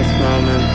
life moment.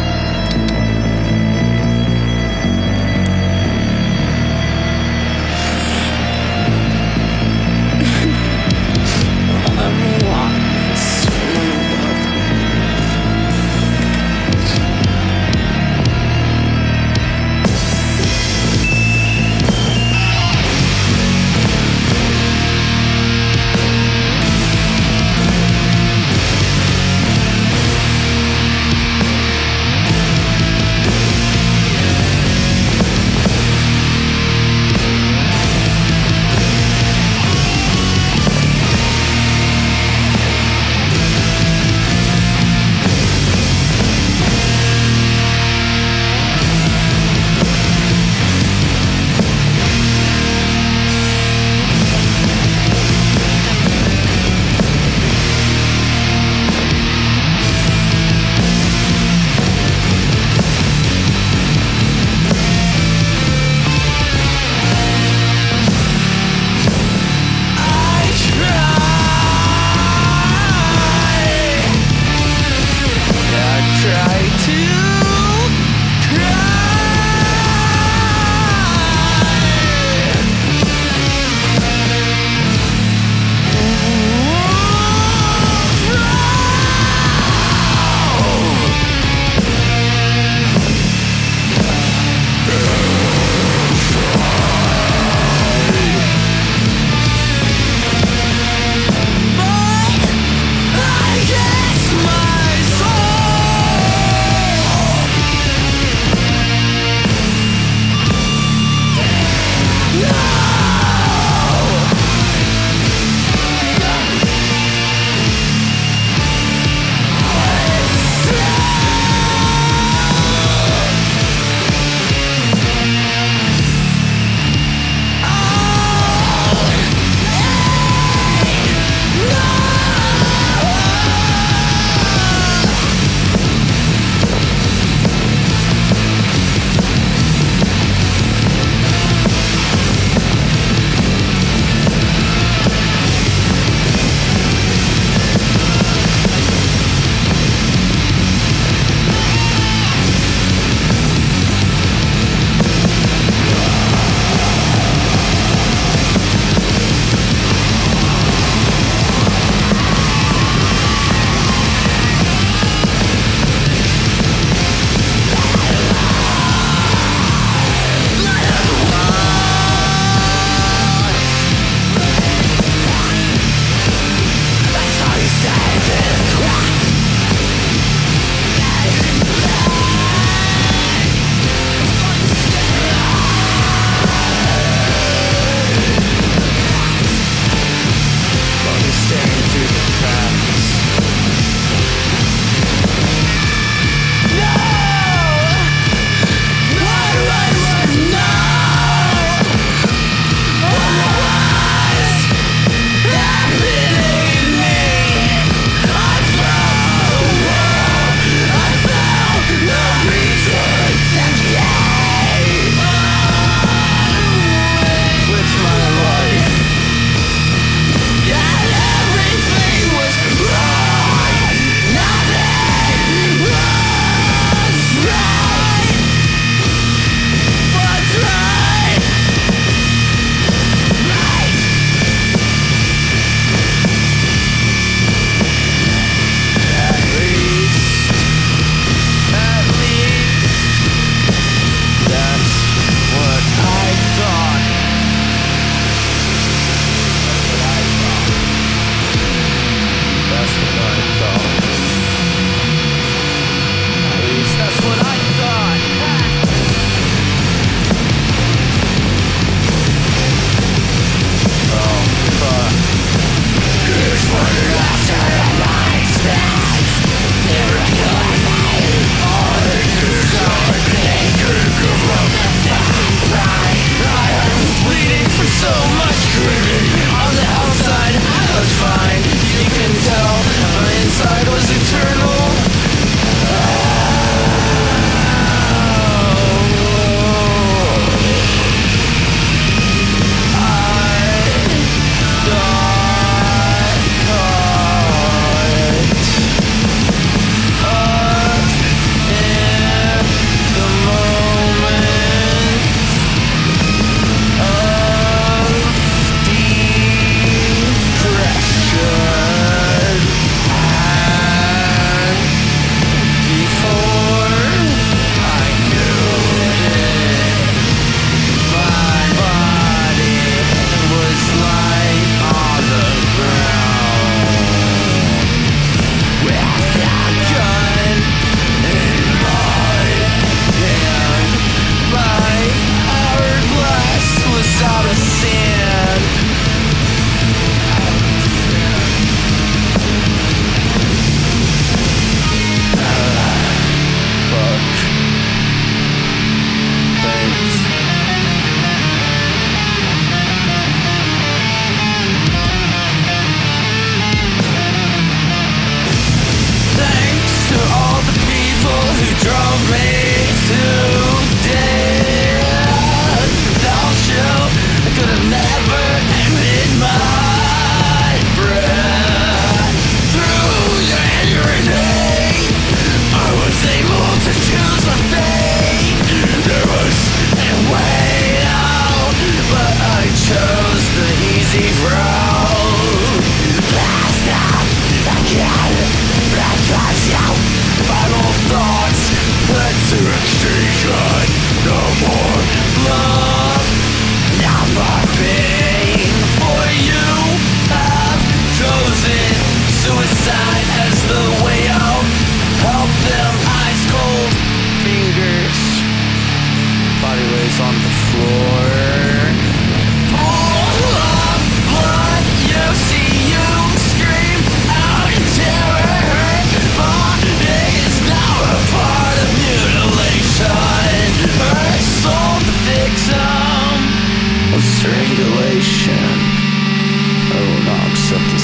No!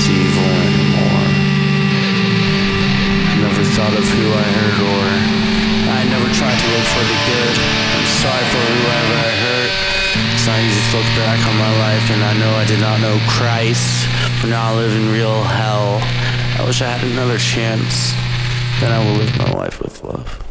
Evil anymore. I never thought of who I hurt or I never tried to look for the good. I'm sorry for whoever I hurt. Cause I just look back on my life and I know I did not know Christ. For now I live in real hell. I wish I had another chance. Then I will live my life with love.